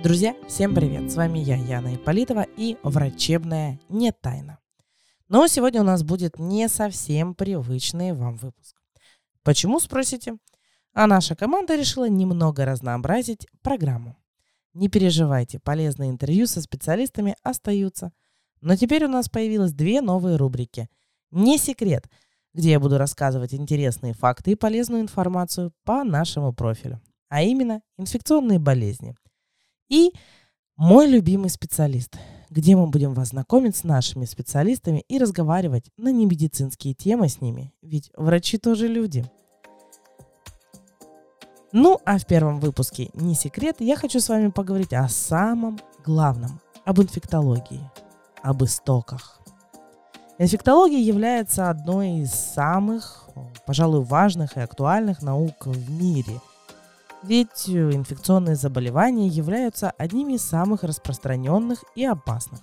Друзья, всем привет! С вами я, Яна Иполитова и врачебная не тайна. Но сегодня у нас будет не совсем привычный вам выпуск. Почему, спросите? А наша команда решила немного разнообразить программу. Не переживайте, полезные интервью со специалистами остаются. Но теперь у нас появилось две новые рубрики. Не секрет, где я буду рассказывать интересные факты и полезную информацию по нашему профилю, а именно инфекционные болезни. И мой любимый специалист, где мы будем вас знакомить с нашими специалистами и разговаривать на немедицинские темы с ними, ведь врачи тоже люди. Ну, а в первом выпуске «Не секрет» я хочу с вами поговорить о самом главном, об инфектологии, об истоках. Инфектология является одной из самых, пожалуй, важных и актуальных наук в мире. Ведь инфекционные заболевания являются одними из самых распространенных и опасных.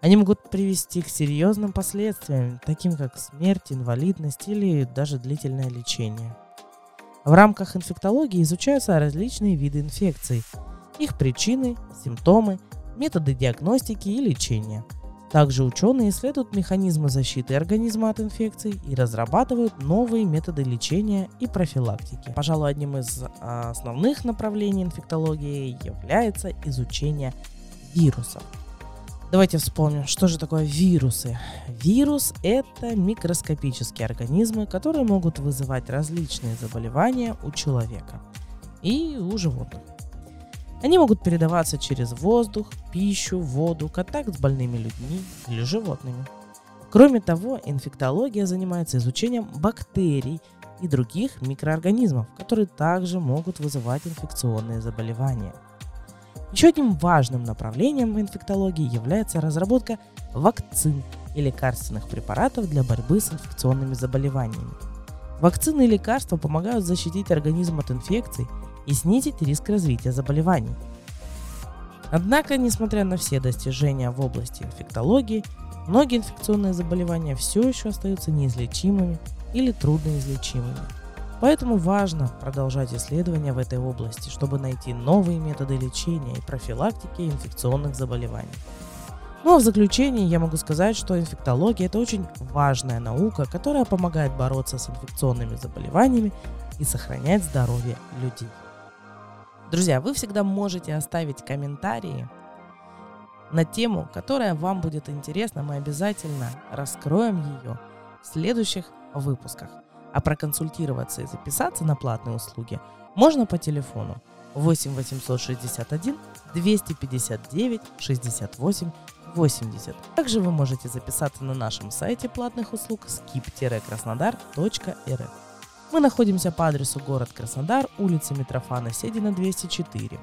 Они могут привести к серьезным последствиям, таким как смерть, инвалидность или даже длительное лечение. В рамках инфектологии изучаются различные виды инфекций, их причины, симптомы, методы диагностики и лечения – также ученые исследуют механизмы защиты организма от инфекций и разрабатывают новые методы лечения и профилактики. Пожалуй, одним из а, основных направлений инфектологии является изучение вирусов. Давайте вспомним, что же такое вирусы. Вирус – это микроскопические организмы, которые могут вызывать различные заболевания у человека и у животных. Они могут передаваться через воздух, пищу, воду, контакт с больными людьми или животными. Кроме того, инфектология занимается изучением бактерий и других микроорганизмов, которые также могут вызывать инфекционные заболевания. Еще одним важным направлением в инфектологии является разработка вакцин и лекарственных препаратов для борьбы с инфекционными заболеваниями. Вакцины и лекарства помогают защитить организм от инфекций и снизить риск развития заболеваний. Однако, несмотря на все достижения в области инфектологии, многие инфекционные заболевания все еще остаются неизлечимыми или трудноизлечимыми. Поэтому важно продолжать исследования в этой области, чтобы найти новые методы лечения и профилактики инфекционных заболеваний. Ну а в заключение я могу сказать, что инфектология это очень важная наука, которая помогает бороться с инфекционными заболеваниями и сохранять здоровье людей. Друзья, вы всегда можете оставить комментарии на тему, которая вам будет интересна. Мы обязательно раскроем ее в следующих выпусках. А проконсультироваться и записаться на платные услуги можно по телефону 8 861 259 68 80. Также вы можете записаться на нашем сайте платных услуг skip-краснодар.рф. Мы находимся по адресу город Краснодар, улица Митрофана Седина, 204.